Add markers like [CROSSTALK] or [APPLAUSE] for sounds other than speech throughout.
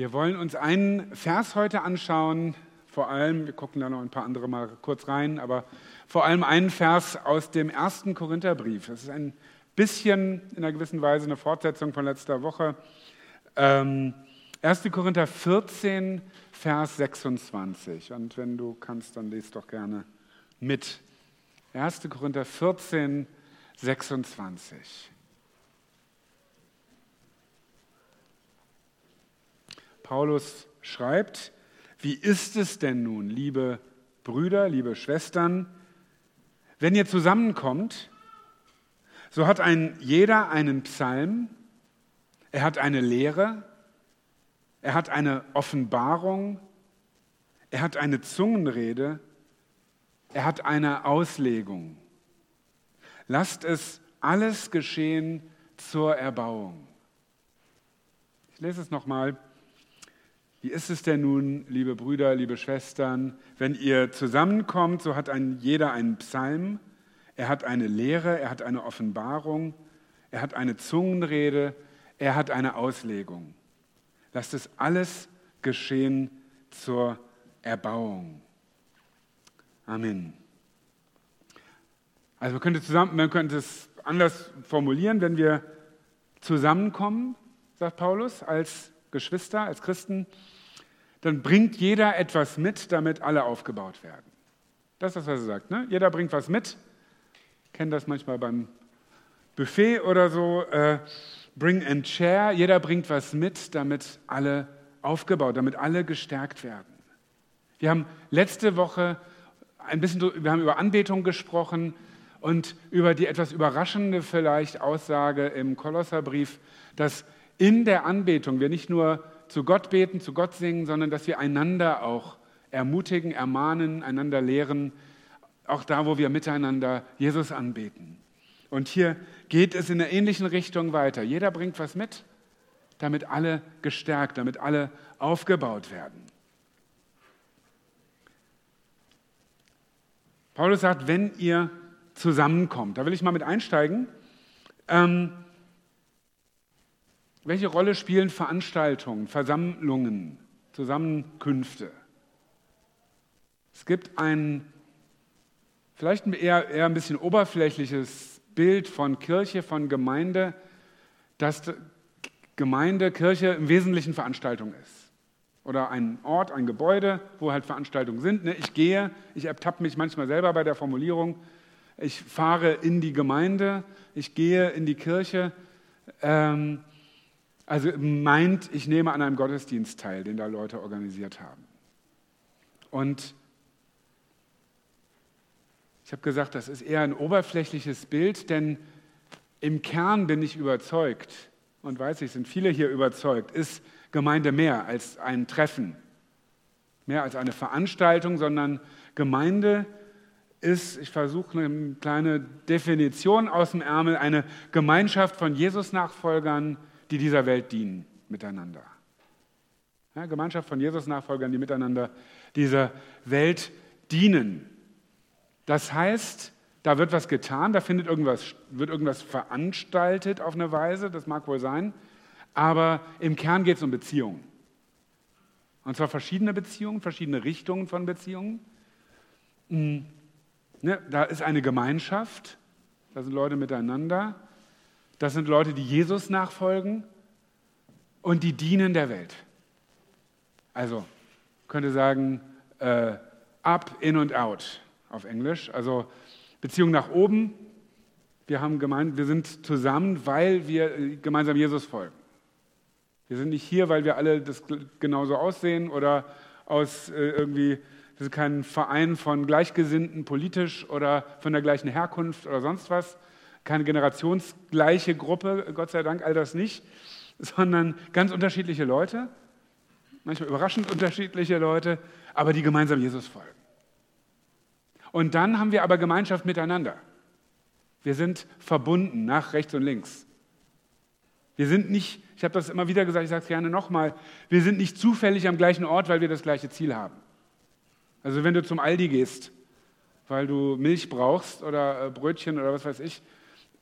Wir wollen uns einen Vers heute anschauen, vor allem, wir gucken da noch ein paar andere mal kurz rein, aber vor allem einen Vers aus dem ersten Korintherbrief. Das ist ein bisschen in einer gewissen Weise eine Fortsetzung von letzter Woche. Ähm, 1. Korinther 14, Vers 26. Und wenn du kannst, dann lest doch gerne mit. 1. Korinther 14, 26. Paulus schreibt, wie ist es denn nun, liebe Brüder, liebe Schwestern, wenn ihr zusammenkommt, so hat ein jeder einen Psalm, er hat eine Lehre, er hat eine Offenbarung, er hat eine Zungenrede, er hat eine Auslegung. Lasst es alles geschehen zur Erbauung. Ich lese es nochmal. Wie ist es denn nun, liebe Brüder, liebe Schwestern, wenn ihr zusammenkommt, so hat ein, jeder einen Psalm, er hat eine Lehre, er hat eine Offenbarung, er hat eine Zungenrede, er hat eine Auslegung. Lasst es alles geschehen zur Erbauung. Amen. Also man könnte, zusammen, man könnte es anders formulieren, wenn wir zusammenkommen, sagt Paulus, als Geschwister, als Christen, dann bringt jeder etwas mit, damit alle aufgebaut werden. Das ist was er sagt. Ne? Jeder bringt was mit. Ich kenne das manchmal beim Buffet oder so. Äh, bring and share. Jeder bringt was mit, damit alle aufgebaut, damit alle gestärkt werden. Wir haben letzte Woche ein bisschen, wir haben über Anbetung gesprochen und über die etwas überraschende vielleicht Aussage im Kolosserbrief, dass in der Anbetung wir nicht nur zu Gott beten, zu Gott singen, sondern dass wir einander auch ermutigen, ermahnen, einander lehren, auch da, wo wir miteinander Jesus anbeten. Und hier geht es in einer ähnlichen Richtung weiter. Jeder bringt was mit, damit alle gestärkt, damit alle aufgebaut werden. Paulus sagt, wenn ihr zusammenkommt, da will ich mal mit einsteigen. Ähm, welche Rolle spielen Veranstaltungen, Versammlungen, Zusammenkünfte? Es gibt ein vielleicht eher, eher ein bisschen oberflächliches Bild von Kirche, von Gemeinde, dass Gemeinde, Kirche im Wesentlichen Veranstaltung ist. Oder ein Ort, ein Gebäude, wo halt Veranstaltungen sind. Ne, ich gehe, ich ertappe mich manchmal selber bei der Formulierung, ich fahre in die Gemeinde, ich gehe in die Kirche. Ähm, also meint, ich nehme an einem Gottesdienst teil, den da Leute organisiert haben. Und ich habe gesagt, das ist eher ein oberflächliches Bild, denn im Kern bin ich überzeugt und weiß ich, sind viele hier überzeugt, ist Gemeinde mehr als ein Treffen, mehr als eine Veranstaltung, sondern Gemeinde ist, ich versuche eine kleine Definition aus dem Ärmel, eine Gemeinschaft von Jesus-Nachfolgern, die dieser Welt dienen miteinander. Ja, Gemeinschaft von Jesus-Nachfolgern, die miteinander dieser Welt dienen. Das heißt, da wird was getan, da findet irgendwas, wird irgendwas veranstaltet auf eine Weise, das mag wohl sein, aber im Kern geht es um Beziehungen. Und zwar verschiedene Beziehungen, verschiedene Richtungen von Beziehungen. Hm, ne, da ist eine Gemeinschaft, da sind Leute miteinander. Das sind Leute, die Jesus nachfolgen und die dienen der Welt. Also könnte sagen, äh, up, in und out auf Englisch. Also Beziehung nach oben. Wir, haben gemeint, wir sind zusammen, weil wir gemeinsam Jesus folgen. Wir sind nicht hier, weil wir alle das genauso aussehen oder aus äh, irgendwie, wir sind kein Verein von Gleichgesinnten politisch oder von der gleichen Herkunft oder sonst was, keine generationsgleiche Gruppe, Gott sei Dank all das nicht, sondern ganz unterschiedliche Leute, manchmal überraschend unterschiedliche Leute, aber die gemeinsam Jesus folgen. Und dann haben wir aber Gemeinschaft miteinander. Wir sind verbunden nach rechts und links. Wir sind nicht, ich habe das immer wieder gesagt, ich sage es gerne nochmal, wir sind nicht zufällig am gleichen Ort, weil wir das gleiche Ziel haben. Also wenn du zum Aldi gehst, weil du Milch brauchst oder äh, Brötchen oder was weiß ich,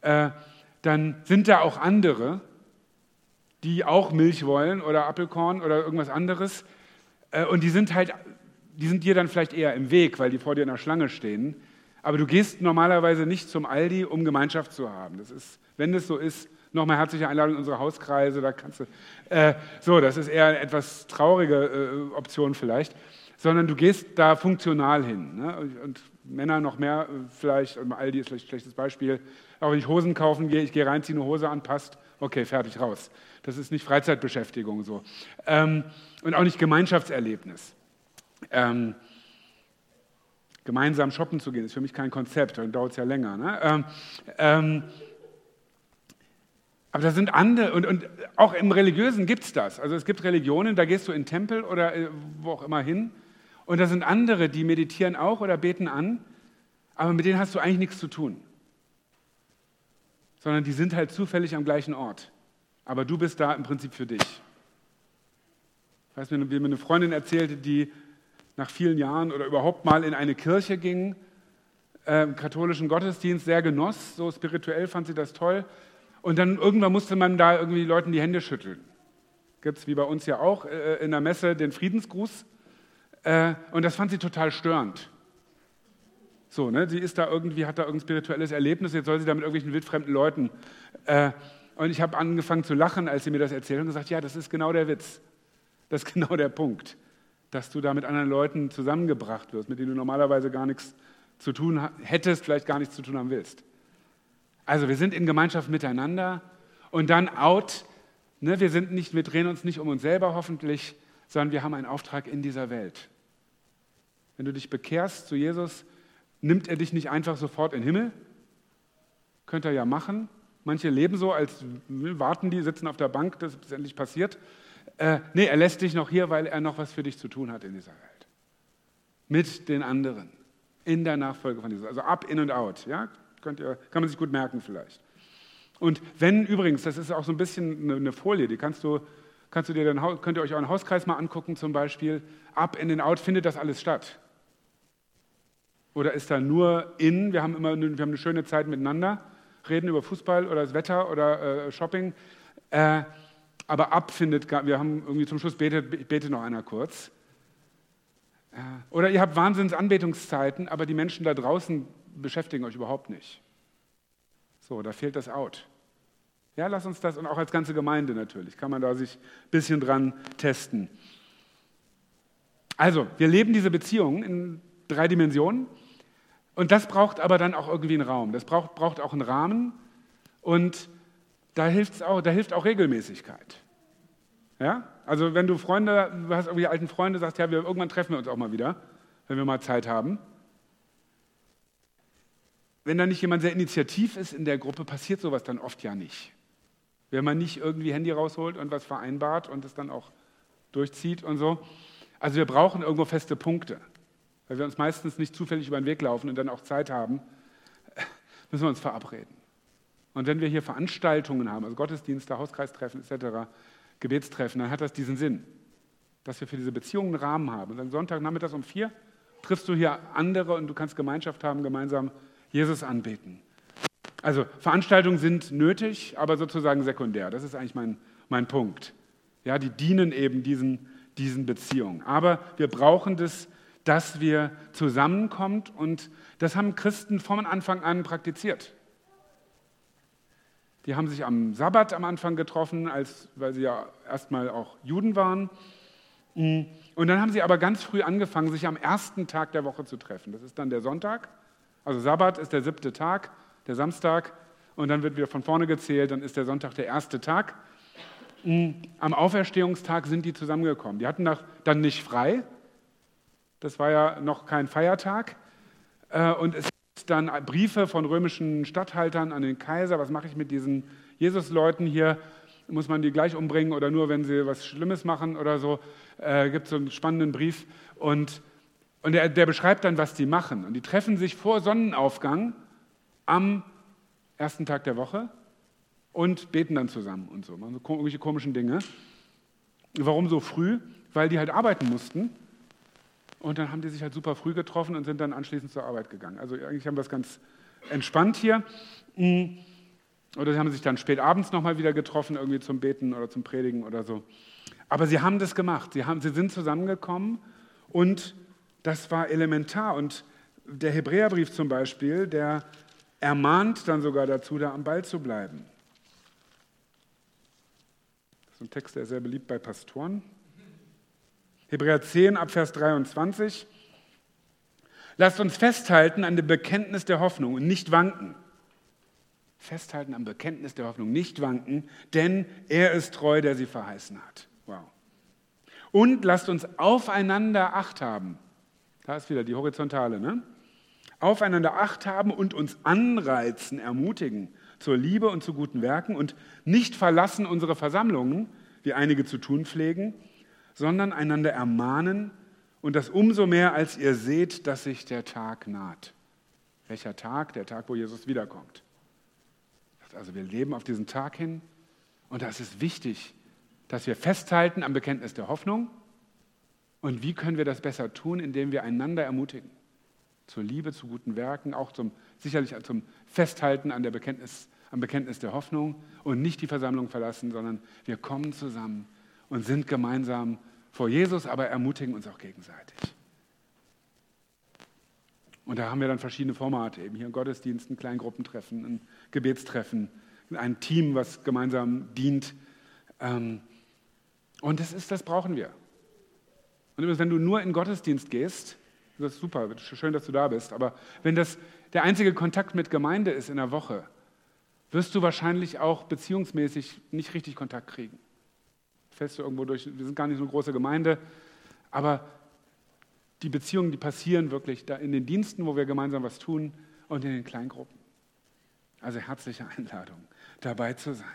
äh, dann sind da auch andere, die auch Milch wollen oder Apfelkorn oder irgendwas anderes. Äh, und die sind halt, die sind dir dann vielleicht eher im Weg, weil die vor dir in der Schlange stehen. Aber du gehst normalerweise nicht zum Aldi, um Gemeinschaft zu haben. Das ist, wenn es so ist, nochmal herzliche Einladung in unsere Hauskreise, da kannst du. Äh, so, das ist eher eine etwas traurige äh, Option vielleicht. Sondern du gehst da funktional hin. Ne? Und Männer noch mehr äh, vielleicht, Aldi ist vielleicht ein schlechtes Beispiel. Auch wenn ich Hosen kaufen gehe, ich gehe rein, ziehe eine Hose an, passt, okay, fertig, raus. Das ist nicht Freizeitbeschäftigung so. Ähm, und auch nicht Gemeinschaftserlebnis. Ähm, gemeinsam shoppen zu gehen, ist für mich kein Konzept, dann dauert es ja länger. Ne? Ähm, ähm, aber da sind andere, und, und auch im Religiösen gibt es das. Also es gibt Religionen, da gehst du in Tempel oder äh, wo auch immer hin, und da sind andere, die meditieren auch oder beten an, aber mit denen hast du eigentlich nichts zu tun. Sondern die sind halt zufällig am gleichen Ort. Aber du bist da im Prinzip für dich. Ich weiß, wie mir eine Freundin erzählte, die nach vielen Jahren oder überhaupt mal in eine Kirche ging, äh, katholischen Gottesdienst sehr genoss, so spirituell fand sie das toll. Und dann irgendwann musste man da irgendwie Leuten die Hände schütteln. Gibt es wie bei uns ja auch äh, in der Messe den Friedensgruß. Äh, und das fand sie total störend. So, ne? Sie ist da irgendwie, hat da irgendein spirituelles Erlebnis, jetzt soll sie da mit irgendwelchen wildfremden Leuten. Äh, und ich habe angefangen zu lachen, als sie mir das erzählt und gesagt, ja, das ist genau der Witz. Das ist genau der Punkt, dass du da mit anderen Leuten zusammengebracht wirst, mit denen du normalerweise gar nichts zu tun hättest, vielleicht gar nichts zu tun haben willst. Also wir sind in Gemeinschaft miteinander und dann out. Ne, wir, sind nicht, wir drehen uns nicht um uns selber hoffentlich, sondern wir haben einen Auftrag in dieser Welt. Wenn du dich bekehrst zu Jesus, nimmt er dich nicht einfach sofort in den Himmel. Könnte er ja machen. Manche leben so, als warten die, sitzen auf der Bank, dass es endlich passiert. Äh, nee, er lässt dich noch hier, weil er noch was für dich zu tun hat in dieser Welt. Mit den anderen. In der Nachfolge von Jesus. Also up, in und out. Ja? Könnt ihr, kann man sich gut merken vielleicht. Und wenn übrigens, das ist auch so ein bisschen eine Folie, die kannst du Kannst du dir dann, könnt ihr euch euren Hauskreis mal angucken zum Beispiel. Up in den Out, findet das alles statt? Oder ist da nur in, wir haben immer wir haben eine schöne Zeit miteinander, reden über Fußball oder das Wetter oder äh, Shopping. Äh, aber ab findet, wir haben irgendwie zum Schluss betet, bete noch einer kurz. Äh, oder ihr habt Wahnsinnsanbetungszeiten, aber die Menschen da draußen beschäftigen euch überhaupt nicht. So, da fehlt das Out. Ja, lass uns das, und auch als ganze Gemeinde natürlich, kann man da sich ein bisschen dran testen. Also, wir leben diese Beziehung in drei Dimensionen und das braucht aber dann auch irgendwie einen Raum. Das braucht, braucht auch einen Rahmen und da, hilft's auch, da hilft auch Regelmäßigkeit. Ja? Also, wenn du Freunde, du hast irgendwie alten Freunde, sagst, ja, wir, irgendwann treffen wir uns auch mal wieder, wenn wir mal Zeit haben. Wenn da nicht jemand sehr initiativ ist in der Gruppe, passiert sowas dann oft ja nicht. Wenn man nicht irgendwie Handy rausholt und was vereinbart und es dann auch durchzieht und so. Also wir brauchen irgendwo feste Punkte, weil wir uns meistens nicht zufällig über den Weg laufen und dann auch Zeit haben, [LAUGHS] müssen wir uns verabreden. Und wenn wir hier Veranstaltungen haben, also Gottesdienste, Hauskreistreffen etc., Gebetstreffen, dann hat das diesen Sinn, dass wir für diese Beziehungen einen Rahmen haben. Und dann Sonntagnachmittags um vier triffst du hier andere und du kannst Gemeinschaft haben, gemeinsam Jesus anbeten. Also Veranstaltungen sind nötig, aber sozusagen sekundär. Das ist eigentlich mein, mein Punkt. Ja, die dienen eben diesen, diesen Beziehungen. Aber wir brauchen das, dass wir zusammenkommen und das haben Christen vom Anfang an praktiziert. Die haben sich am Sabbat am Anfang getroffen, als, weil sie ja erstmal auch Juden waren. Und dann haben sie aber ganz früh angefangen, sich am ersten Tag der Woche zu treffen. Das ist dann der Sonntag. Also Sabbat ist der siebte Tag der Samstag, und dann wird wieder von vorne gezählt, dann ist der Sonntag der erste Tag. Mm, am Auferstehungstag sind die zusammengekommen. Die hatten dann nicht frei, das war ja noch kein Feiertag, äh, und es gibt dann Briefe von römischen Statthaltern an den Kaiser, was mache ich mit diesen Jesus-Leuten hier? Muss man die gleich umbringen oder nur, wenn sie was Schlimmes machen oder so? Äh, gibt so einen spannenden Brief. Und, und der, der beschreibt dann, was die machen. Und die treffen sich vor Sonnenaufgang am ersten Tag der Woche und beten dann zusammen und so. Machen so irgendwelche komischen Dinge. Warum so früh? Weil die halt arbeiten mussten. Und dann haben die sich halt super früh getroffen und sind dann anschließend zur Arbeit gegangen. Also eigentlich haben wir es ganz entspannt hier. Mm. Oder sie haben sich dann spät abends nochmal wieder getroffen, irgendwie zum Beten oder zum Predigen oder so. Aber sie haben das gemacht. Sie, haben, sie sind zusammengekommen und das war elementar. Und der Hebräerbrief zum Beispiel, der ermahnt dann sogar dazu, da am Ball zu bleiben. Das ist ein Text, der ist sehr beliebt bei Pastoren. Hebräer 10 ab Vers 23. Lasst uns festhalten an dem Bekenntnis der Hoffnung und nicht wanken. Festhalten am Bekenntnis der Hoffnung, nicht wanken, denn er ist treu, der sie verheißen hat. Wow. Und lasst uns aufeinander Acht haben. Da ist wieder die horizontale, ne? Aufeinander Acht haben und uns anreizen, ermutigen zur Liebe und zu guten Werken und nicht verlassen unsere Versammlungen, wie einige zu tun pflegen, sondern einander ermahnen und das umso mehr, als ihr seht, dass sich der Tag naht. Welcher Tag? Der Tag, wo Jesus wiederkommt. Also wir leben auf diesen Tag hin und da ist wichtig, dass wir festhalten am Bekenntnis der Hoffnung. Und wie können wir das besser tun, indem wir einander ermutigen? Zur Liebe, zu guten Werken, auch zum, sicherlich zum Festhalten an der Bekenntnis, am Bekenntnis der Hoffnung und nicht die Versammlung verlassen, sondern wir kommen zusammen und sind gemeinsam vor Jesus, aber ermutigen uns auch gegenseitig. Und da haben wir dann verschiedene Formate, eben hier ein Gottesdienst, ein Kleingruppentreffen, ein Gebetstreffen, ein Team, was gemeinsam dient. Ähm, und das ist, das brauchen wir. Und übrigens, wenn du nur in Gottesdienst gehst, das ist super, schön, dass du da bist, aber wenn das der einzige Kontakt mit Gemeinde ist in der Woche, wirst du wahrscheinlich auch beziehungsmäßig nicht richtig Kontakt kriegen fällst du irgendwo durch. Wir sind gar nicht so eine große Gemeinde, aber die Beziehungen, die passieren wirklich da in den Diensten, wo wir gemeinsam was tun und in den Kleingruppen. Also herzliche Einladung, dabei zu sein.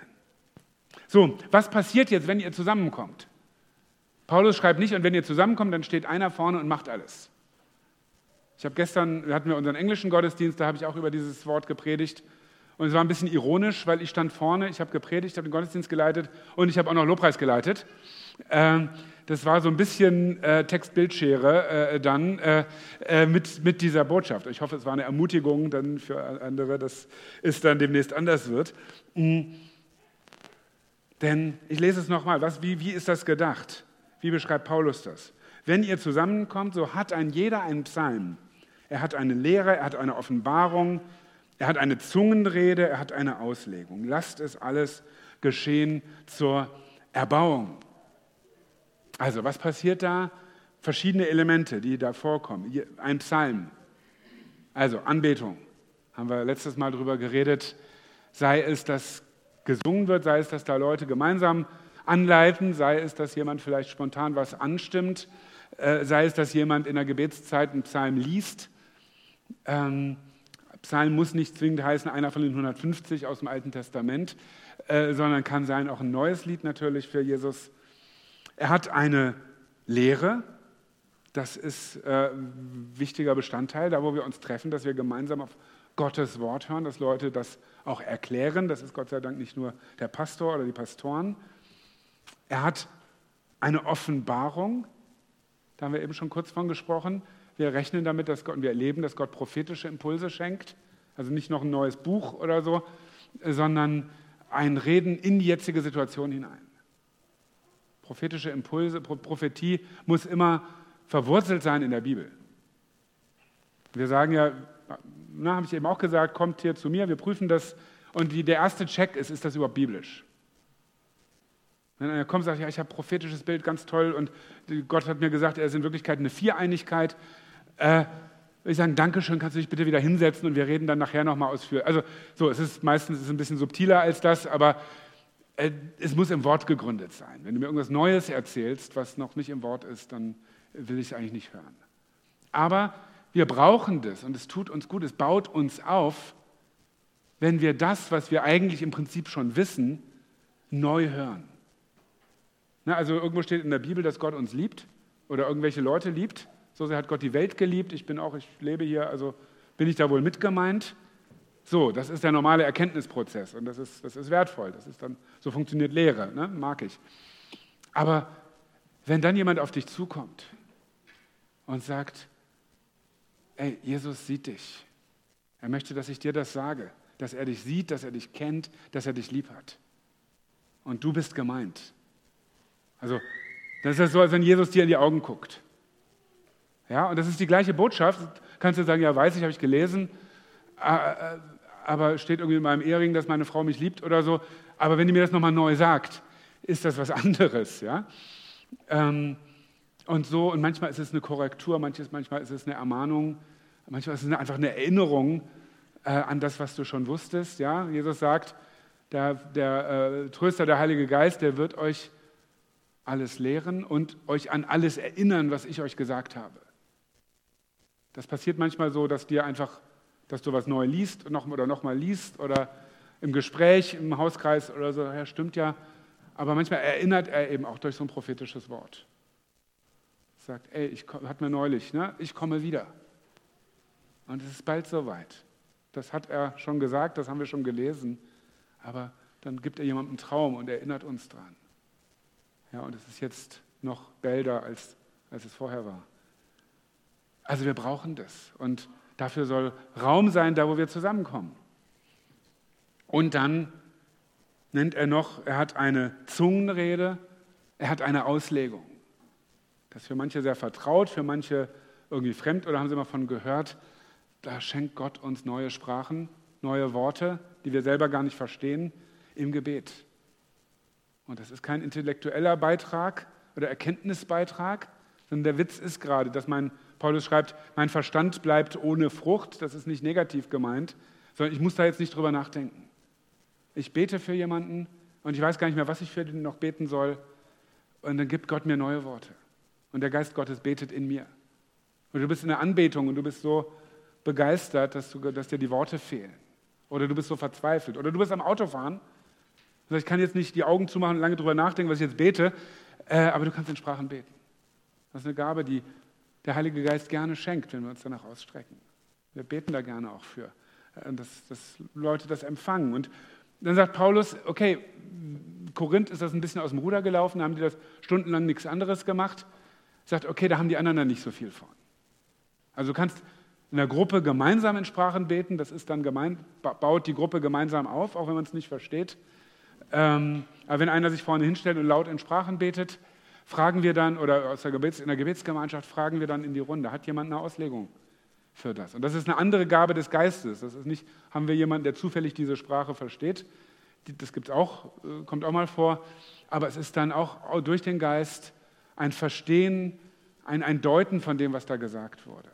So, was passiert jetzt, wenn ihr zusammenkommt? Paulus schreibt nicht, und wenn ihr zusammenkommt, dann steht einer vorne und macht alles. Ich habe gestern, hatten wir unseren englischen Gottesdienst, da habe ich auch über dieses Wort gepredigt. Und es war ein bisschen ironisch, weil ich stand vorne, ich habe gepredigt, ich habe den Gottesdienst geleitet und ich habe auch noch Lobpreis geleitet. Ähm, das war so ein bisschen äh, Text-Bildschere äh, dann äh, mit, mit dieser Botschaft. Ich hoffe, es war eine Ermutigung dann für andere, dass es dann demnächst anders wird. Mhm. Denn ich lese es nochmal, wie, wie ist das gedacht? Wie beschreibt Paulus das? Wenn ihr zusammenkommt, so hat ein jeder einen Psalm. Er hat eine Lehre, er hat eine Offenbarung, er hat eine Zungenrede, er hat eine Auslegung. Lasst es alles geschehen zur Erbauung. Also, was passiert da? Verschiedene Elemente, die da vorkommen. Ein Psalm, also Anbetung, haben wir letztes Mal darüber geredet. Sei es, dass gesungen wird, sei es, dass da Leute gemeinsam anleiten, sei es, dass jemand vielleicht spontan was anstimmt, äh, sei es, dass jemand in der Gebetszeit einen Psalm liest. Ähm, Psalm muss nicht zwingend heißen, einer von den 150 aus dem Alten Testament, äh, sondern kann sein auch ein neues Lied natürlich für Jesus. Er hat eine Lehre, das ist äh, ein wichtiger Bestandteil, da wo wir uns treffen, dass wir gemeinsam auf Gottes Wort hören, dass Leute das auch erklären. Das ist Gott sei Dank nicht nur der Pastor oder die Pastoren. Er hat eine Offenbarung, da haben wir eben schon kurz von gesprochen. Wir rechnen damit, dass Gott, wir erleben, dass Gott prophetische Impulse schenkt. Also nicht noch ein neues Buch oder so, sondern ein Reden in die jetzige Situation hinein. Prophetische Impulse, Prophetie muss immer verwurzelt sein in der Bibel. Wir sagen ja, na, habe ich eben auch gesagt, kommt hier zu mir, wir prüfen das. Und die, der erste Check ist, ist das überhaupt biblisch? Wenn einer kommt und sagt, ja, ich habe prophetisches Bild, ganz toll, und Gott hat mir gesagt, er ist in Wirklichkeit eine Viereinigkeit, äh, ich sagen, Dankeschön, kannst du dich bitte wieder hinsetzen und wir reden dann nachher nochmal ausführlich. Also so, es ist meistens ist ein bisschen subtiler als das, aber äh, es muss im Wort gegründet sein. Wenn du mir irgendwas Neues erzählst, was noch nicht im Wort ist, dann will ich es eigentlich nicht hören. Aber wir brauchen das und es tut uns gut, es baut uns auf, wenn wir das, was wir eigentlich im Prinzip schon wissen, neu hören. Na, also irgendwo steht in der Bibel, dass Gott uns liebt oder irgendwelche Leute liebt. So sehr hat Gott die Welt geliebt. Ich bin auch, ich lebe hier, also bin ich da wohl mitgemeint. So, das ist der normale Erkenntnisprozess und das ist, das ist wertvoll. Das ist dann, so funktioniert Lehre, ne? mag ich. Aber wenn dann jemand auf dich zukommt und sagt, ey, Jesus sieht dich. Er möchte, dass ich dir das sage. dass er dich sieht, dass er dich kennt, dass er dich lieb hat. Und du bist gemeint. Also, das ist so, als wenn Jesus dir in die Augen guckt. Ja, und das ist die gleiche Botschaft. Kannst du sagen, ja, weiß ich, habe ich gelesen, aber steht irgendwie in meinem Ehering, dass meine Frau mich liebt oder so. Aber wenn die mir das nochmal neu sagt, ist das was [LAUGHS] anderes. Ja? Ähm, und so, und manchmal ist es eine Korrektur, manchmal ist es eine Ermahnung, manchmal ist es einfach eine Erinnerung äh, an das, was du schon wusstest. Ja? Jesus sagt, der, der äh, Tröster, der Heilige Geist, der wird euch alles lehren und euch an alles erinnern, was ich euch gesagt habe. Das passiert manchmal so, dass dir einfach, dass du was neu liest noch, oder nochmal liest oder im Gespräch, im Hauskreis oder so, ja, stimmt ja. Aber manchmal erinnert er eben auch durch so ein prophetisches Wort. Sagt, ey, ich hat mir neulich, ne, ich komme wieder. Und es ist bald soweit. Das hat er schon gesagt, das haben wir schon gelesen. Aber dann gibt er jemandem einen Traum und erinnert uns dran. Ja, und es ist jetzt noch bälder, als, als es vorher war. Also wir brauchen das. Und dafür soll Raum sein, da wo wir zusammenkommen. Und dann nennt er noch, er hat eine Zungenrede, er hat eine Auslegung. Das ist für manche sehr vertraut, für manche irgendwie fremd oder haben sie mal von gehört. Da schenkt Gott uns neue Sprachen, neue Worte, die wir selber gar nicht verstehen, im Gebet. Und das ist kein intellektueller Beitrag oder Erkenntnisbeitrag, sondern der Witz ist gerade, dass mein, Paulus schreibt, mein Verstand bleibt ohne Frucht. Das ist nicht negativ gemeint, sondern ich muss da jetzt nicht drüber nachdenken. Ich bete für jemanden und ich weiß gar nicht mehr, was ich für den noch beten soll. Und dann gibt Gott mir neue Worte. Und der Geist Gottes betet in mir. Und du bist in der Anbetung und du bist so begeistert, dass, du, dass dir die Worte fehlen. Oder du bist so verzweifelt. Oder du bist am Autofahren. Also ich kann jetzt nicht die Augen zumachen und lange drüber nachdenken, was ich jetzt bete, äh, aber du kannst in Sprachen beten. Das ist eine Gabe, die der Heilige Geist gerne schenkt, wenn wir uns danach ausstrecken. Wir beten da gerne auch für, äh, dass, dass Leute das empfangen. Und dann sagt Paulus, okay, Korinth ist das ein bisschen aus dem Ruder gelaufen, da haben die das stundenlang nichts anderes gemacht. Sagt, okay, da haben die anderen dann nicht so viel von. Also du kannst in der Gruppe gemeinsam in Sprachen beten, das ist dann gemein, baut die Gruppe gemeinsam auf, auch wenn man es nicht versteht. Ähm, aber wenn einer sich vorne hinstellt und laut in Sprachen betet, fragen wir dann, oder aus der Gebets, in der Gebetsgemeinschaft fragen wir dann in die Runde, hat jemand eine Auslegung? für das. Und das ist eine andere Gabe des Geistes. Das ist nicht, haben wir jemanden, der zufällig diese Sprache versteht. Das gibt's auch, äh, kommt auch mal vor. Aber es ist dann auch durch den Geist ein Verstehen, ein, ein Deuten von dem, was da gesagt wurde.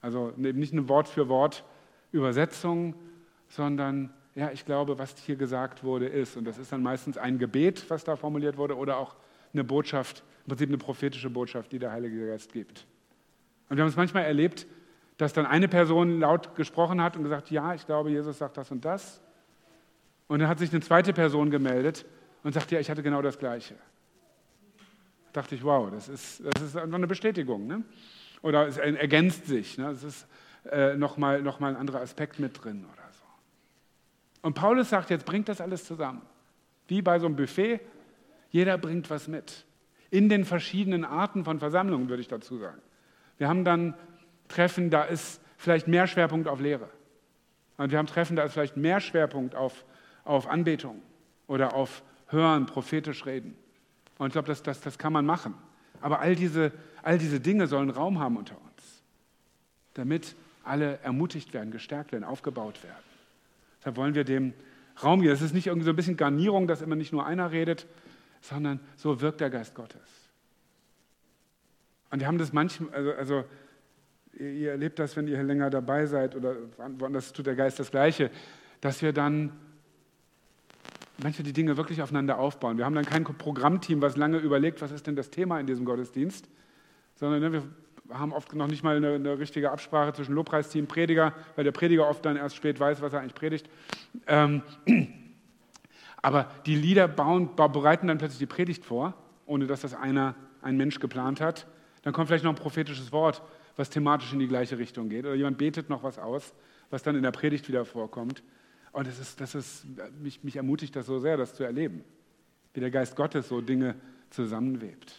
Also nicht eine Wort für Wort Übersetzung, sondern ja, ich glaube, was hier gesagt wurde, ist. Und das ist dann meistens ein Gebet, was da formuliert wurde, oder auch eine Botschaft, im Prinzip eine prophetische Botschaft, die der Heilige Geist gibt. Und wir haben es manchmal erlebt, dass dann eine Person laut gesprochen hat und gesagt, ja, ich glaube, Jesus sagt das und das. Und dann hat sich eine zweite Person gemeldet und sagt, ja, ich hatte genau das Gleiche. Da dachte ich, wow, das ist, das ist einfach eine Bestätigung. Ne? Oder es ergänzt sich. Ne? Es ist äh, nochmal noch mal ein anderer Aspekt mit drin oder so. Und Paulus sagt, jetzt bringt das alles zusammen. Wie bei so einem Buffet, jeder bringt was mit. In den verschiedenen Arten von Versammlungen, würde ich dazu sagen. Wir haben dann Treffen, da ist vielleicht mehr Schwerpunkt auf Lehre. Und wir haben Treffen, da ist vielleicht mehr Schwerpunkt auf, auf Anbetung oder auf Hören, prophetisch reden. Und ich glaube, das, das, das kann man machen. Aber all diese, all diese Dinge sollen Raum haben unter uns, damit alle ermutigt werden, gestärkt werden, aufgebaut werden. Deshalb wollen wir dem Raum geben. Es ist nicht irgendwie so ein bisschen Garnierung, dass immer nicht nur einer redet, sondern so wirkt der Geist Gottes. Und wir haben das manchmal, also, also ihr erlebt das, wenn ihr länger dabei seid oder woanders tut der Geist das Gleiche, dass wir dann manchmal die Dinge wirklich aufeinander aufbauen. Wir haben dann kein Programmteam, was lange überlegt, was ist denn das Thema in diesem Gottesdienst, sondern ne, wir haben oft noch nicht mal eine, eine, richtige Absprache zwischen Lobpreisteam Prediger, weil der Prediger oft dann erst spät weiß, was er eigentlich predigt. Ähm, aber die Lieder bauen, bereiten dann plötzlich die Predigt vor, ohne dass das einer, ein Mensch geplant hat. Dann kommt vielleicht noch ein prophetisches Wort was thematisch in die gleiche Richtung geht. Oder jemand betet noch was aus, was dann in der Predigt wieder vorkommt. Und das ist, das ist, mich, mich ermutigt das so sehr, das zu erleben. Wie der Geist Gottes so Dinge zusammenwebt.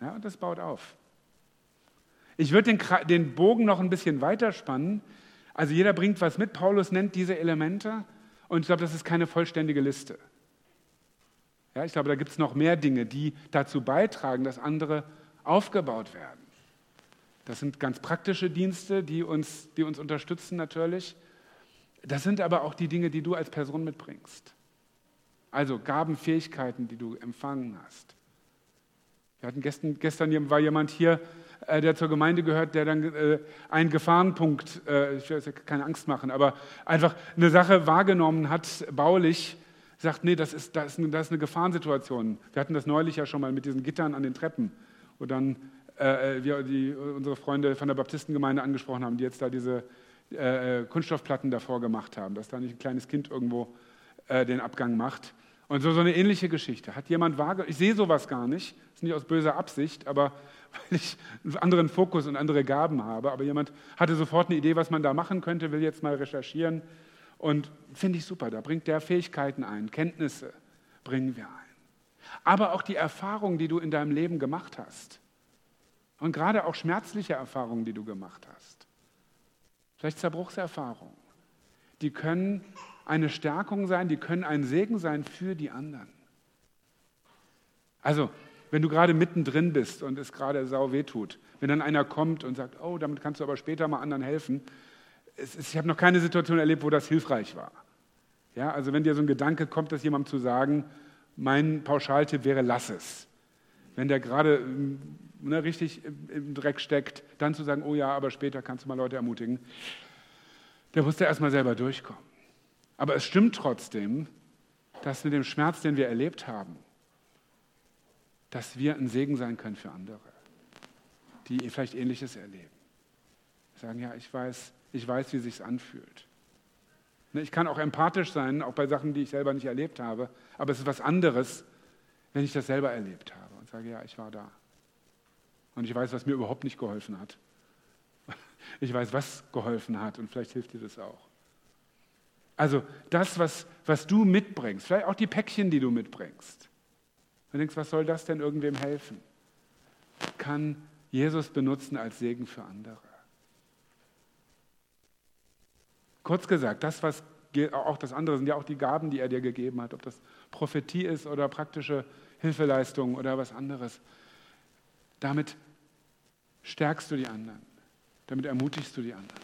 Ja, und das baut auf. Ich würde den, den Bogen noch ein bisschen weiter spannen. Also jeder bringt was mit. Paulus nennt diese Elemente und ich glaube, das ist keine vollständige Liste. Ja, ich glaube, da gibt es noch mehr Dinge, die dazu beitragen, dass andere aufgebaut werden. Das sind ganz praktische Dienste, die uns, die uns unterstützen natürlich. Das sind aber auch die Dinge, die du als Person mitbringst. Also Gaben, Fähigkeiten, die du empfangen hast. Wir hatten gestern, gestern war jemand hier, äh, der zur Gemeinde gehört, der dann äh, einen Gefahrenpunkt, äh, ich will jetzt keine Angst machen, aber einfach eine Sache wahrgenommen hat, baulich, sagt, nee, das ist, das ist, eine, Gefahrensituation. Wir hatten das neulich ja schon mal mit diesen Gittern an den Treppen, wo dann wir die, unsere Freunde von der Baptistengemeinde angesprochen haben, die jetzt da diese Kunststoffplatten davor gemacht haben, dass da nicht ein kleines Kind irgendwo den Abgang macht. Und so, so eine ähnliche Geschichte. Hat jemand wahrgenommen? Ich sehe sowas gar nicht, das ist nicht aus böser Absicht, aber [LAUGHS] weil ich einen anderen Fokus und andere Gaben habe. Aber jemand hatte sofort eine Idee, was man da machen könnte, will jetzt mal recherchieren. Und finde ich super, da bringt der Fähigkeiten ein, Kenntnisse bringen wir ein. Aber auch die Erfahrungen, die du in deinem Leben gemacht hast. Und gerade auch schmerzliche Erfahrungen, die du gemacht hast. Vielleicht Zerbruchserfahrungen. Die können eine Stärkung sein, die können ein Segen sein für die anderen. Also, wenn du gerade mittendrin bist und es gerade sau weh tut, wenn dann einer kommt und sagt, oh, damit kannst du aber später mal anderen helfen. Ist, ich habe noch keine Situation erlebt, wo das hilfreich war. Ja, also wenn dir so ein Gedanke kommt, das jemandem zu sagen, mein Pauschaltipp wäre, lass es. Wenn der gerade ne, richtig im Dreck steckt, dann zu sagen, oh ja, aber später kannst du mal Leute ermutigen, der musste erstmal selber durchkommen. Aber es stimmt trotzdem, dass mit dem Schmerz, den wir erlebt haben, dass wir ein Segen sein können für andere, die vielleicht Ähnliches erleben. Sagen, ja, ich weiß, ich weiß, wie sich anfühlt. Ne, ich kann auch empathisch sein, auch bei Sachen, die ich selber nicht erlebt habe, aber es ist was anderes, wenn ich das selber erlebt habe und sage, ja, ich war da. Und ich weiß, was mir überhaupt nicht geholfen hat. [LAUGHS] Ich weiß, was geholfen hat und vielleicht hilft dir das auch. Also das, was, was du mitbringst, vielleicht auch die Päckchen, die du mitbringst. Du denkst, was soll das denn irgendwem helfen? Kann Jesus benutzen als Segen für andere. Kurz gesagt, das, was auch das andere sind ja auch die Gaben, die er dir gegeben hat, ob das Prophetie ist oder praktische Hilfeleistung oder was anderes. Damit stärkst du die anderen, damit ermutigst du die anderen,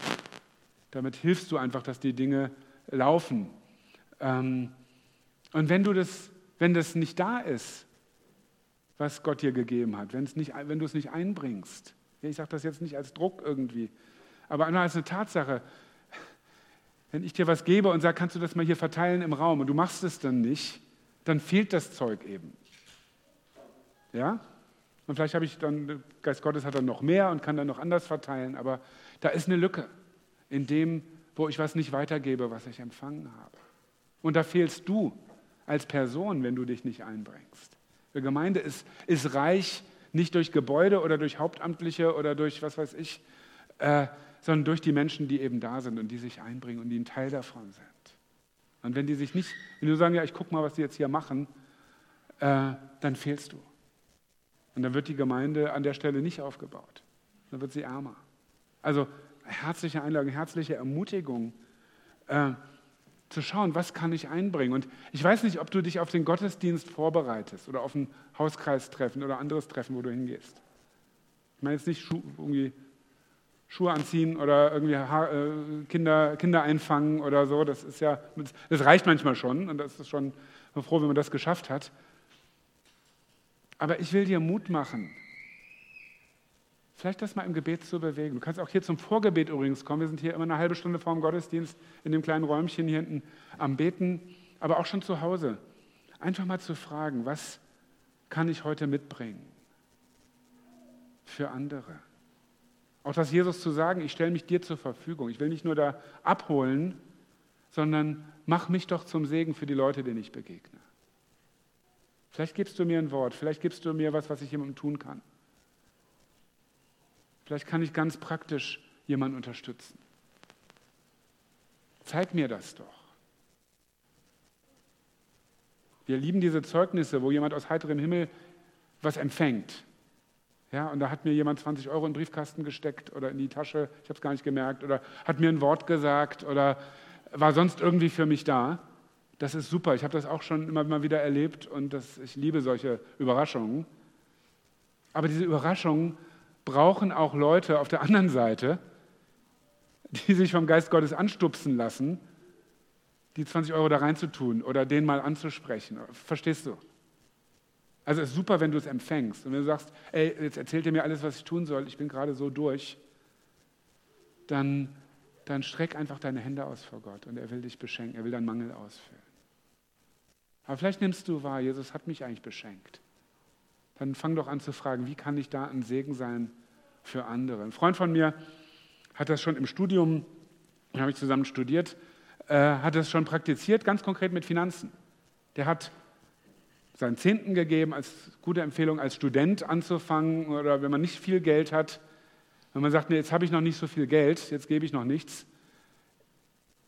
damit hilfst du einfach, dass die Dinge laufen. Ähm, und wenn, du das, wenn das nicht da ist, was Gott dir gegeben hat, wenn, nicht, wenn du es nicht einbringst, ich sage das jetzt nicht als Druck irgendwie, aber einfach als eine Tatsache, wenn ich dir was gebe und sage, kannst du das mal hier verteilen im Raum und du machst es dann nicht, dann fehlt das Zeug eben. Ja? Und vielleicht habe ich dann, Geist Gottes hat dann noch mehr und kann dann noch anders verteilen, aber da ist eine Lücke in dem, wo ich was nicht weitergebe, was ich empfangen habe. Und da fehlst du als Person, wenn du dich nicht einbringst. Die Gemeinde ist, ist reich nicht durch Gebäude oder durch Hauptamtliche oder durch was weiß ich, äh, sondern durch die Menschen, die eben da sind und die sich einbringen und die ein Teil davon sind. Und wenn die sich nicht, wenn du sagen, ja, ich gucke mal, was die jetzt hier machen, äh, dann fehlst du. Und dann wird die Gemeinde an der Stelle nicht aufgebaut. Dann wird sie ärmer. Also herzliche Einladung, herzliche Ermutigung, äh, zu schauen, was kann ich einbringen. Und ich weiß nicht, ob du dich auf den Gottesdienst vorbereitest oder auf ein Hauskreistreffen oder anderes Treffen, wo du hingehst. Ich meine jetzt nicht Schu irgendwie Schuhe anziehen oder irgendwie ha äh, Kinder, Kinder einfangen oder so. Das ist ja, das reicht manchmal schon und das ist schon froh, wenn man das geschafft hat. Aber ich will dir Mut machen, Vielleicht das mal im Gebet zu bewegen. Du kannst auch hier zum Vorgebet übrigens kommen. Wir sind hier immer eine halbe Stunde vor dem Gottesdienst in dem kleinen Räumchen hier hinten am Beten, aber auch schon zu Hause. Einfach mal zu fragen, was kann ich heute mitbringen für andere? Auch das Jesus zu sagen, ich stelle mich dir zur Verfügung. Ich will nicht nur da abholen, sondern mach mich doch zum Segen für die Leute, denen ich begegne. Vielleicht gibst du mir ein Wort, vielleicht gibst du mir was, was ich jemandem tun kann. Vielleicht kann ich ganz praktisch jemanden unterstützen. Zeig mir das doch. Wir lieben diese Zeugnisse, wo jemand aus heiterem Himmel was empfängt. Ja, und da hat mir jemand 20 Euro in den Briefkasten gesteckt oder in die Tasche, ich habe es gar nicht gemerkt, oder hat mir ein Wort gesagt oder war sonst irgendwie für mich da. Das ist super. Ich habe das auch schon immer mal wieder erlebt und das, ich liebe solche Überraschungen. Aber diese Überraschungen brauchen auch Leute auf der anderen Seite, die sich vom Geist Gottes anstupsen lassen, die 20 Euro da reinzutun oder den mal anzusprechen. Verstehst du? Also es ist super, wenn du es empfängst und wenn du sagst, ey, jetzt erzählt ihr mir alles, was ich tun soll, ich bin gerade so durch, dann, dann streck einfach deine Hände aus vor Gott und er will dich beschenken, er will deinen Mangel ausfüllen. Aber vielleicht nimmst du wahr, Jesus hat mich eigentlich beschenkt. Dann fang doch an zu fragen, wie kann ich da ein Segen sein für andere? Ein Freund von mir hat das schon im Studium, da habe ich zusammen studiert, äh, hat das schon praktiziert, ganz konkret mit Finanzen. Der hat seinen Zehnten gegeben, als gute Empfehlung, als Student anzufangen oder wenn man nicht viel Geld hat. Wenn man sagt, nee, jetzt habe ich noch nicht so viel Geld, jetzt gebe ich noch nichts,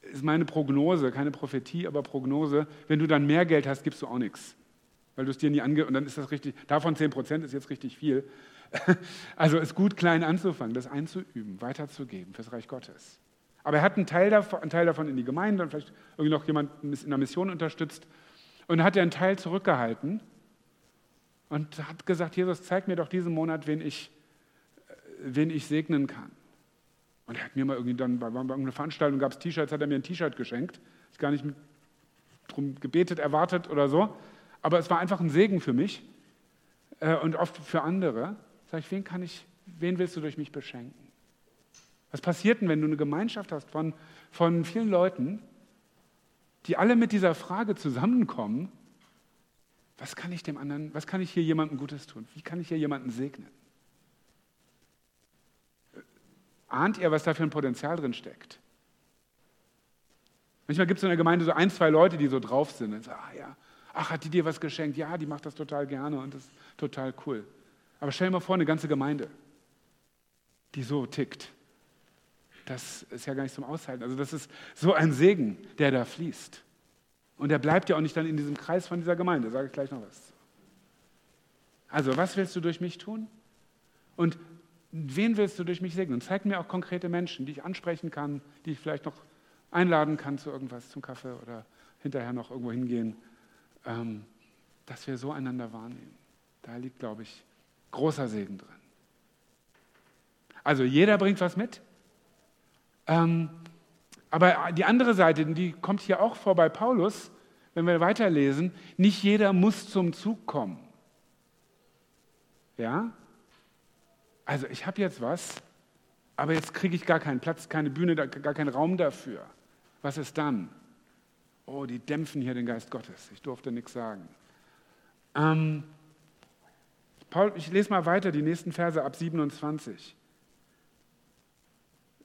ist meine Prognose, keine Prophetie, aber Prognose, wenn du dann mehr Geld hast, gibst du auch nichts. Weil du es dir nie ange... Und dann ist das richtig, davon 10 Prozent ist jetzt richtig viel. [LAUGHS] Also ist gut, klein anzufangen, das einzuüben, weiterzugeben fürs Reich Gottes. Aber er hat einen Teil davon, einen Teil davon in die Gemeinde und vielleicht irgendwie noch jemanden in der Mission unterstützt. Und hat er einen Teil zurückgehalten und hat gesagt, Jesus, zeig mir doch diesen Monat, wen ich, äh, wen ich segnen kann. Und er hat mir mal irgendwie dann, bei, bei irgendeiner Veranstaltung gab es T-Shirts, hat er mir ein T-Shirt geschenkt. Ich gar nicht darum gebetet, erwartet oder so. Aber es war einfach ein Segen für mich äh, und oft für andere. Sag ich, wen kann ich, wen willst du durch mich beschenken? Was passiert denn, wenn du eine Gemeinschaft hast von, von vielen Leuten, die alle mit dieser Frage zusammenkommen, was kann ich dem anderen, was kann ich hier jemandem Gutes tun? Wie kann ich hier jemanden segnen? Ahnt ihr, was da für ein Potenzial drin steckt? Manchmal gibt es in der Gemeinde so ein, zwei Leute, die so drauf sind und sagen, ah ja, ach, hat die dir was geschenkt? Ja, die macht das total gerne und das ist total cool. Aber stell dir mal vor, eine ganze Gemeinde, die so tickt. Das ist ja gar nicht zum Aushalten. Also das ist so ein Segen, der da fließt. Und der bleibt ja auch nicht dann in diesem Kreis von dieser Gemeinde, sage ich gleich noch was. Also, was willst du durch mich tun? Und wen willst du durch mich segnen? Zeig mir auch konkrete Menschen, die ich ansprechen kann, die ich vielleicht noch einladen kann zu irgendwas, zum Kaffee oder hinterher noch irgendwo hingehen, ähm, dass wir so einander wahrnehmen. Da liegt, glaube ich, großer Segen drin. Also jeder bringt was mit. Ähm, aber die andere Seite, die kommt hier auch vor bei Paulus, wenn wir weiterlesen, nicht jeder muss zum Zug kommen. Ja? Also ich habe jetzt was, aber jetzt kriege ich gar keinen Platz, keine Bühne, gar keinen Raum dafür. Was ist dann? Oh, die dämpfen hier den Geist Gottes. Ich durfte nichts sagen. Ähm, Paul, ich lese mal weiter die nächsten Verse ab 27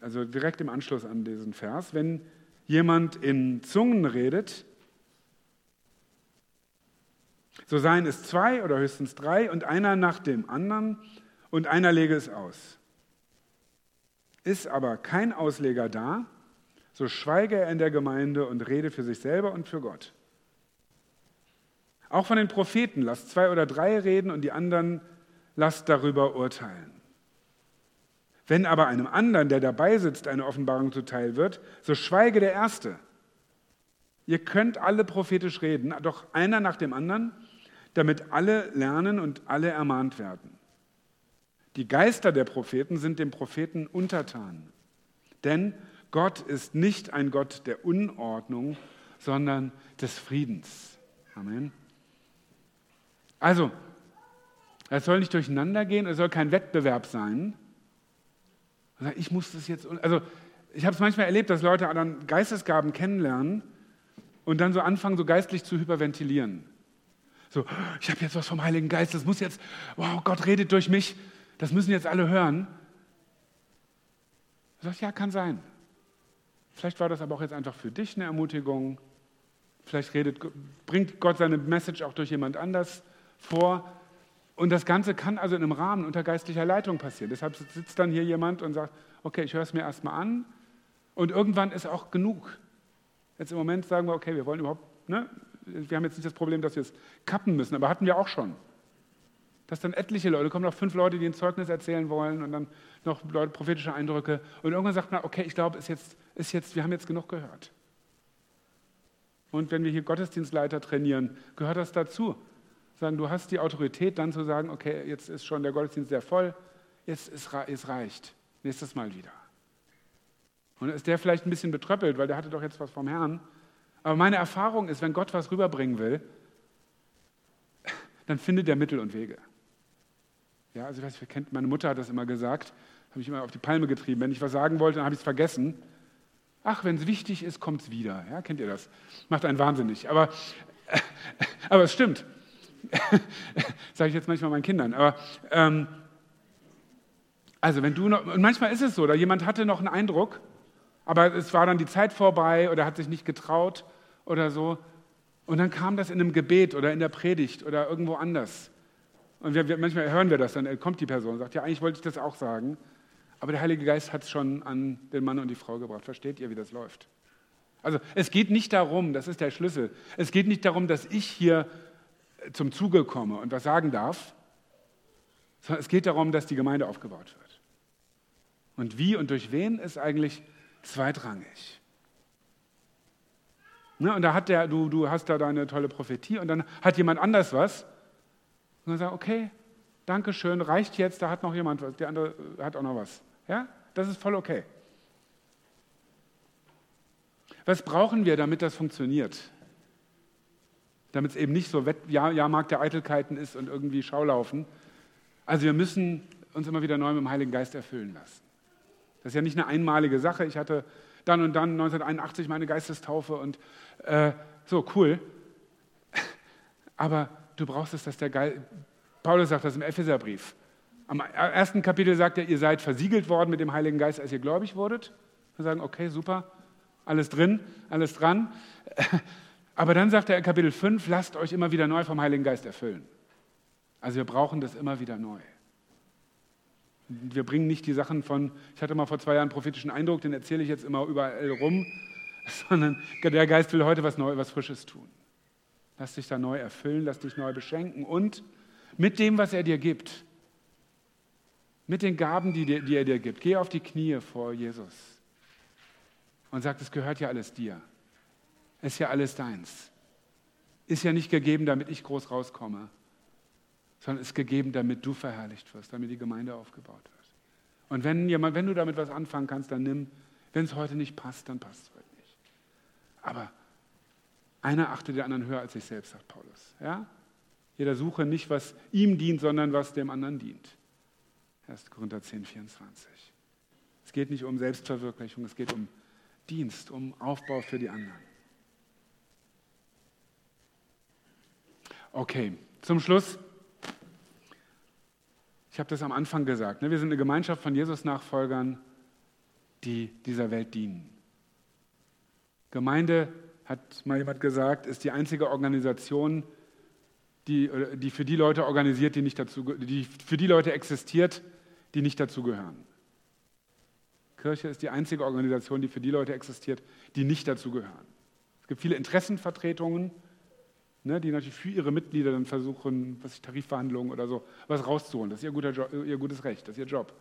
also direkt im Anschluss an diesen Vers, wenn jemand in Zungen redet, so seien es zwei oder höchstens drei und einer nach dem anderen und einer lege es aus. Ist aber kein Ausleger da, so schweige er in der Gemeinde und rede für sich selber und für Gott. Auch von den Propheten lasst zwei oder drei reden und die anderen lasst darüber urteilen. Wenn aber einem anderen, der dabei sitzt, eine Offenbarung zuteil wird, so schweige der Erste. Ihr könnt alle prophetisch reden, doch einer nach dem anderen, damit alle lernen und alle ermahnt werden. Die Geister der Propheten sind dem Propheten untertan. Denn Gott ist nicht ein Gott der Unordnung, sondern des Friedens. Amen. Also, es soll nicht durcheinander gehen, es soll kein Wettbewerb sein, ich muss das jetzt, also ich habe es manchmal erlebt, dass Leute dann Geistesgaben kennenlernen und dann so anfangen, so geistlich zu hyperventilieren. So, ich habe jetzt was vom Heiligen Geist, das muss jetzt, wow, Gott redet durch mich, das müssen jetzt alle hören. Ich sage, ja, kann sein. Vielleicht war das aber auch jetzt einfach für dich eine Ermutigung. Vielleicht redet, bringt Gott seine Message auch durch jemand anders vor. Und das Ganze kann also in einem Rahmen unter geistlicher Leitung passieren. Deshalb sitzt dann hier jemand und sagt, okay, ich höre es mir erstmal an und irgendwann ist auch genug. Jetzt im Moment sagen wir, okay, wir wollen überhaupt, ne? wir haben jetzt nicht das Problem, dass wir es kappen müssen, aber hatten wir auch schon. Dass dann etliche Leute, kommen noch fünf Leute, die ein Zeugnis erzählen wollen und dann noch Leute, prophetische Eindrücke. Und irgendwann sagt man, okay, ich glaube, ist jetzt, ist jetzt, wir haben jetzt genug gehört. Und wenn wir hier Gottesdienstleiter trainieren, gehört das dazu. Sagen, du hast die Autorität, dann zu sagen, okay, jetzt ist schon der Gottesdienst sehr voll, jetzt ist, es reicht. Nächstes Mal wieder. Und ist der vielleicht ein bisschen betröppelt, weil der hatte doch jetzt was vom Herrn. Aber meine Erfahrung ist, wenn Gott was rüberbringen will, dann findet er Mittel und Wege. Ja, also ich weiß, kennt, meine Mutter hat das immer gesagt, habe ich immer auf die Palme getrieben. Wenn ich was sagen wollte, dann habe ich es vergessen. Ach, wenn es wichtig ist, kommt es wieder. Ja, kennt ihr das? Macht einen wahnsinnig. Aber, [LAUGHS] aber es stimmt. [LAUGHS] Sage ich jetzt manchmal meinen Kindern. Aber ähm, also wenn du noch, und manchmal ist es so, da jemand hatte noch einen Eindruck, aber es war dann die Zeit vorbei oder hat sich nicht getraut oder so. Und dann kam das in einem Gebet oder in der Predigt oder irgendwo anders. Und wir, wir, manchmal hören wir das, dann kommt die Person und sagt, ja, eigentlich wollte ich das auch sagen. Aber der Heilige Geist hat es schon an den Mann und die Frau gebracht. Versteht ihr, wie das läuft? Also es geht nicht darum, das ist der Schlüssel, es geht nicht darum, dass ich hier zum Zuge komme und was sagen darf, sondern es geht darum, dass die Gemeinde aufgebaut wird. Und wie und durch wen ist eigentlich zweitrangig. Ne, und da hat der, du, du hast da deine tolle Prophetie und dann hat jemand anders was. Und dann sagt, okay, danke schön, reicht jetzt, da hat noch jemand was, der andere hat auch noch was. Ja, das ist voll okay. Was brauchen wir, damit das funktioniert? Damit es eben nicht so Jahrmarkt der Eitelkeiten ist und irgendwie Schaulaufen. Also wir müssen uns immer wieder neu mit dem Heiligen Geist erfüllen lassen. Das ist ja nicht eine einmalige Sache. Ich hatte dann und dann 1981 meine Geistestaufe und äh, so, cool. [LAUGHS] Aber du brauchst es, dass der Geist, Paulus sagt das im Epheserbrief. Am ersten Kapitel sagt er, ihr seid versiegelt worden mit dem Heiligen Geist, als ihr gläubig wurdet. Wir sagen, okay, super, alles drin, alles dran. [LAUGHS] Aber dann sagt er in Kapitel 5, lasst euch immer wieder neu vom Heiligen Geist erfüllen. Also wir brauchen das immer wieder neu. Wir bringen nicht die Sachen von, ich hatte mal vor zwei Jahren einen prophetischen Eindruck, den erzähle ich jetzt immer überall rum, [LAUGHS] sondern der Geist will heute was Neues, was Frisches tun. Lass dich da neu erfüllen, lass dich neu beschenken und mit dem, was er dir gibt, mit den Gaben, die, die er dir gibt, geh auf die Knie vor Jesus und sag, es gehört ja alles dir. Es ist ja alles deins. Ist ja nicht gegeben, damit ich groß rauskomme, sondern ist gegeben, damit du verherrlicht wirst, damit die Gemeinde aufgebaut wird. Und wenn, jemand, wenn du damit was anfangen kannst, dann nimm. Wenn es heute nicht passt, dann passt es heute nicht. Aber einer achtet den anderen höher als sich selbst, sagt Paulus. Ja? Jeder suche nicht, was ihm dient, sondern was dem anderen dient. 1. Korinther 10, 24. Es geht nicht um Selbstverwirklichung, es geht um Dienst, um Aufbau für die anderen. Okay, zum Schluss ich habe das am Anfang gesagt. Ne? Wir sind eine Gemeinschaft von Jesus-Nachfolgern, die dieser Welt dienen. Gemeinde, hat mal jemand gesagt, ist die einzige Organisation, die, die für die Leute organisiert, die, nicht dazu, die für die Leute existiert, die nicht dazugehören. Kirche ist die einzige Organisation, die für die Leute existiert, die nicht dazugehören. Es gibt viele Interessenvertretungen, ne, die natürlich für ihre Mitglieder dann versuchen, was ich, Tarifverhandlungen oder so, was rauszuholen. Das ist ihr, guter Job, ihr gutes Recht, das ist ihr Job.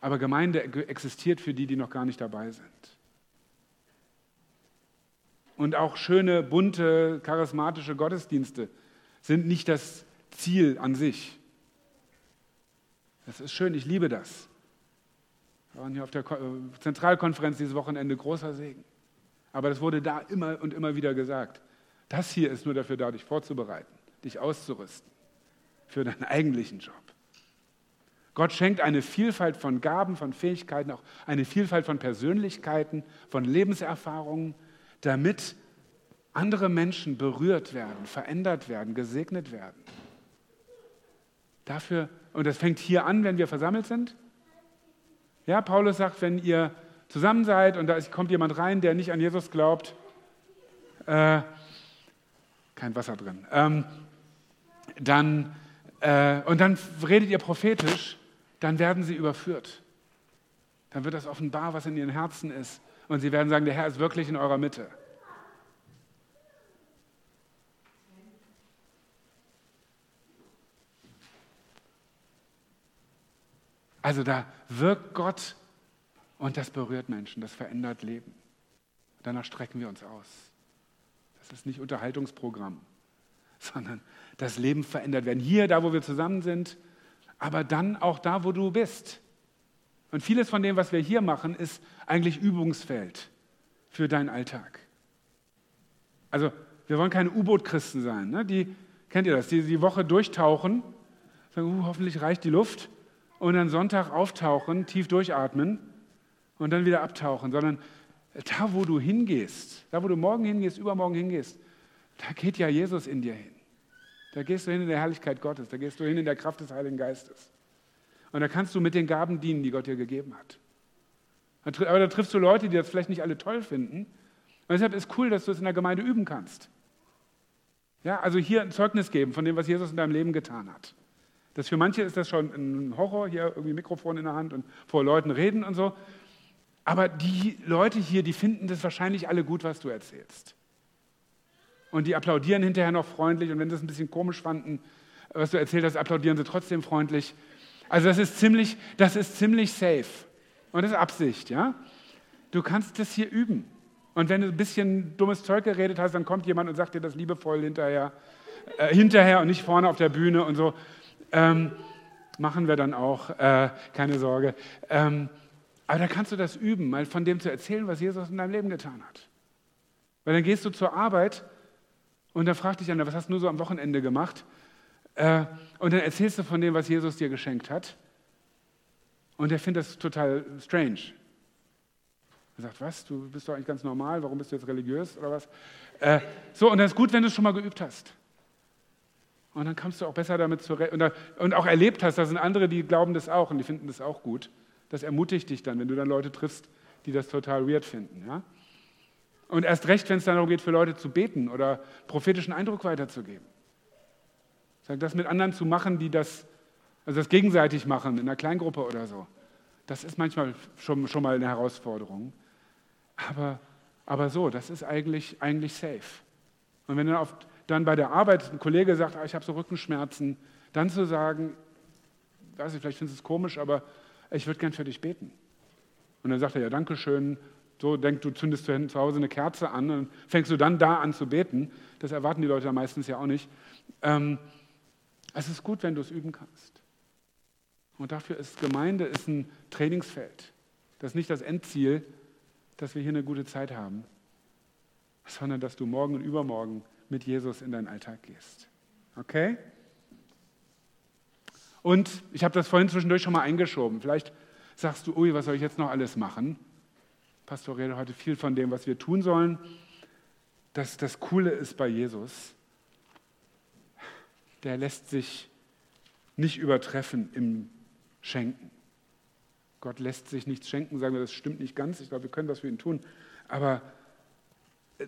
Aber Gemeinde existiert für die, die noch gar nicht dabei sind. Und auch schöne, bunte, charismatische Gottesdienste sind nicht das Ziel an sich. Das ist schön, ich liebe das. Wir waren hier auf der Zentralkonferenz dieses Wochenende großer Segen. Aber das wurde da immer und immer wieder gesagt. Das hier ist nur dafür da, dich vorzubereiten, dich auszurüsten für deinen eigentlichen Job. Gott schenkt eine Vielfalt von Gaben, von Fähigkeiten, auch eine Vielfalt von Persönlichkeiten, von Lebenserfahrungen, damit andere Menschen berührt werden, verändert werden, gesegnet werden. Dafür, und das fängt hier an, wenn wir versammelt sind. Ja, Paulus sagt, wenn ihr zusammen seid und da kommt jemand rein, der nicht an Jesus glaubt, äh, kein Wasser drin. Ähm, dann, äh, und dann redet ihr prophetisch, dann werden sie überführt. Dann wird das offenbar, was in ihren Herzen ist. Und sie werden sagen, der Herr ist wirklich in eurer Mitte. Also da wirkt Gott und das berührt Menschen, das verändert Leben. Danach strecken wir uns aus. Das ist nicht Unterhaltungsprogramm, [LAUGHS] sondern das Leben verändert werden. Hier, da, wo wir zusammen sind, aber dann auch da, wo du bist. Und vieles von dem, was wir hier machen, ist eigentlich Übungsfeld für deinen Alltag. Also wir wollen keine U-Boot-Christen sein. Ne? Die, kennt ihr das? Die die Woche durchtauchen, sagen, uh, hoffentlich reicht die Luft, und dann Sonntag auftauchen, tief durchatmen und dann wieder abtauchen, sondern da, wo du hingehst, da, wo du morgen hingehst, übermorgen hingehst, da geht ja Jesus in dir hin. Da gehst du hin in der Herrlichkeit Gottes, da gehst du hin in der Kraft des Heiligen Geistes. Und da kannst du mit den Gaben dienen, die Gott dir gegeben hat. Aber da triffst du Leute, die das vielleicht nicht alle toll finden. Und deshalb ist cool, dass du es in der Gemeinde üben kannst. Ja, also hier ein Zeugnis geben von dem, was Jesus in deinem Leben getan hat. Das für manche ist das schon ein Horror, hier irgendwie Mikrofon in der Hand und vor Leuten reden und so. Aber die Leute hier, die finden das wahrscheinlich alle gut, was du erzählst. Und die applaudieren hinterher noch freundlich. Und wenn sie es ein bisschen komisch fanden, was du erzählt hast, applaudieren sie trotzdem freundlich. Also das ist ziemlich, das ist ziemlich safe. Und das ist Absicht, ja? Du kannst das hier üben. Und wenn du ein bisschen dummes Zeug geredet hast, dann kommt jemand und sagt dir das liebevoll hinterher, äh, hinterher und nicht vorne auf der Bühne und so. Ähm, machen wir dann auch, äh, keine Sorge. Ähm, aber da kannst du das üben, mal von dem zu erzählen, was Jesus in deinem Leben getan hat. Weil dann gehst du zur Arbeit und dann fragt dich einer, was hast du nur so am Wochenende gemacht? Äh, und dann erzählst du von dem, was Jesus dir geschenkt hat. Und er findet das total strange. Er sagt, was, du bist doch eigentlich ganz normal, warum bist du jetzt religiös oder was? Äh, so, und das ist gut, wenn du es schon mal geübt hast. Und dann kommst du auch besser damit zurecht und, und auch erlebt hast, da sind andere, die glauben das auch und die finden das auch gut. Das ermutigt dich dann, wenn du dann Leute triffst, die das total weird finden. Ja? Und erst recht, wenn es dann darum geht, für Leute zu beten oder prophetischen Eindruck weiterzugeben. Sag das mit anderen zu machen, die das, also das gegenseitig machen, in einer Kleingruppe oder so. Das ist manchmal schon, schon mal eine Herausforderung. Aber, aber so, das ist eigentlich, eigentlich safe. Und wenn dann, auf, dann bei der Arbeit ein Kollege sagt, ah, ich habe so Rückenschmerzen, dann zu sagen, weiß ich, vielleicht findest du es komisch, aber ich würde gern für dich beten. Und dann sagt er, ja, danke schön. So denkt du, zündest du zu Hause eine Kerze an und fängst du dann da an zu beten. Das erwarten die Leute meistens ja auch nicht. Ähm, es ist gut, wenn du es üben kannst. Und dafür ist Gemeinde ist ein Trainingsfeld. Das ist nicht das Endziel, dass wir hier eine gute Zeit haben, sondern dass du morgen und übermorgen mit Jesus in deinen Alltag gehst. Okay? Und ich habe das vorhin zwischendurch schon mal eingeschoben. Vielleicht sagst du, ui, was soll ich jetzt noch alles machen? Pastor redet heute viel von dem, was wir tun sollen. Das, das Coole ist bei Jesus, der lässt sich nicht übertreffen im Schenken. Gott lässt sich nichts schenken, sagen wir, das stimmt nicht ganz. Ich glaube, wir können was für ihn tun. Aber äh,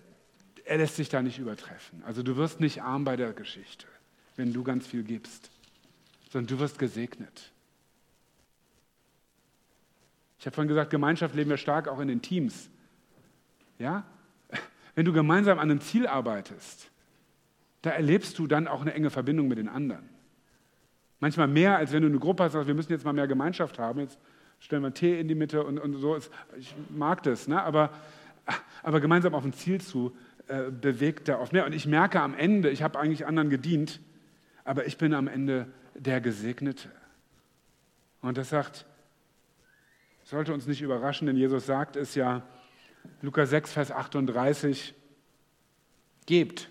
er lässt sich da nicht übertreffen. Also du wirst nicht arm bei der Geschichte, wenn du ganz viel gibst, sondern du wirst gesegnet. Ich habe vorhin gesagt, Gemeinschaft leben wir stark auch in den Teams. Ja? Wenn du gemeinsam an einem Ziel arbeitest, da erlebst du dann auch eine enge Verbindung mit den anderen. Manchmal mehr, als wenn du eine Gruppe hast, sagst, wir müssen jetzt mal mehr Gemeinschaft haben. Jetzt stellen wir Tee in die Mitte und, und so. Ich mag das, ne? aber, aber gemeinsam auf ein Ziel zu äh, bewegt da oft mehr. Und ich merke am Ende, ich habe eigentlich anderen gedient, aber ich bin am Ende der Gesegnete. Und das sagt, sollte uns nicht überraschen, denn Jesus sagt es ja, Lukas 6, Vers 38, gebt.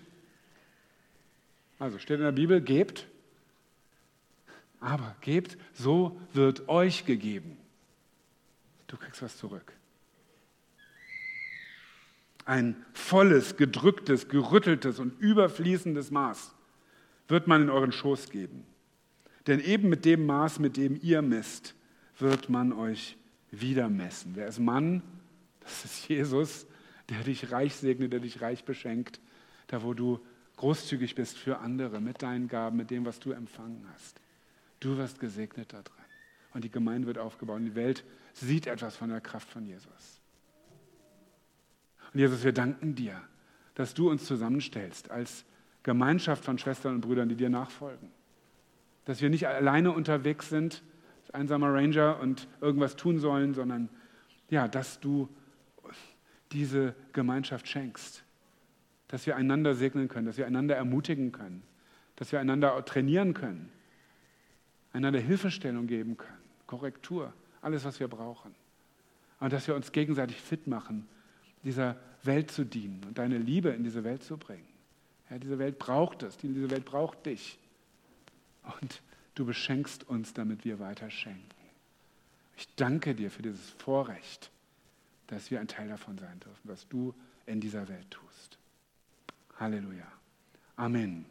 Also steht in der Bibel, gebt, aber gebt, so wird euch gegeben. Du kriegst was zurück. Ein volles, gedrücktes, gerütteltes und überfließendes Maß wird man in euren Schoß geben. Denn eben mit dem Maß, mit dem ihr messt, wird man euch wieder messen. Wer ist Mann? Das ist Jesus, der dich reich segnet, der dich reich beschenkt, da wo du großzügig bist für andere mit deinen Gaben, mit dem, was du empfangen hast. Du wirst gesegnet da drin. Und die Gemeinde wird aufgebaut. Und die Welt sieht etwas von der Kraft von Jesus. Und Jesus, wir danken dir, dass du uns zusammenstellst als Gemeinschaft von Schwestern und Brüdern, die dir nachfolgen. Dass wir nicht alleine unterwegs sind, einsamer Ranger und irgendwas tun sollen, sondern ja, dass du diese Gemeinschaft schenkst, dass wir einander segnen können, dass wir einander ermutigen können, dass wir einander trainieren können, einander Hilfestellung geben können, Korrektur, alles, was wir brauchen. Und dass wir uns gegenseitig fit machen, dieser Welt zu dienen und deine Liebe in diese Welt zu bringen. Ja, diese Welt braucht es, diese Welt braucht dich. Und du beschenkst uns, damit wir weiter schenken. Ich danke dir für dieses Vorrecht, dass wir ein Teil davon sein dürfen, was du in dieser Welt tust. Halleluja. Amen.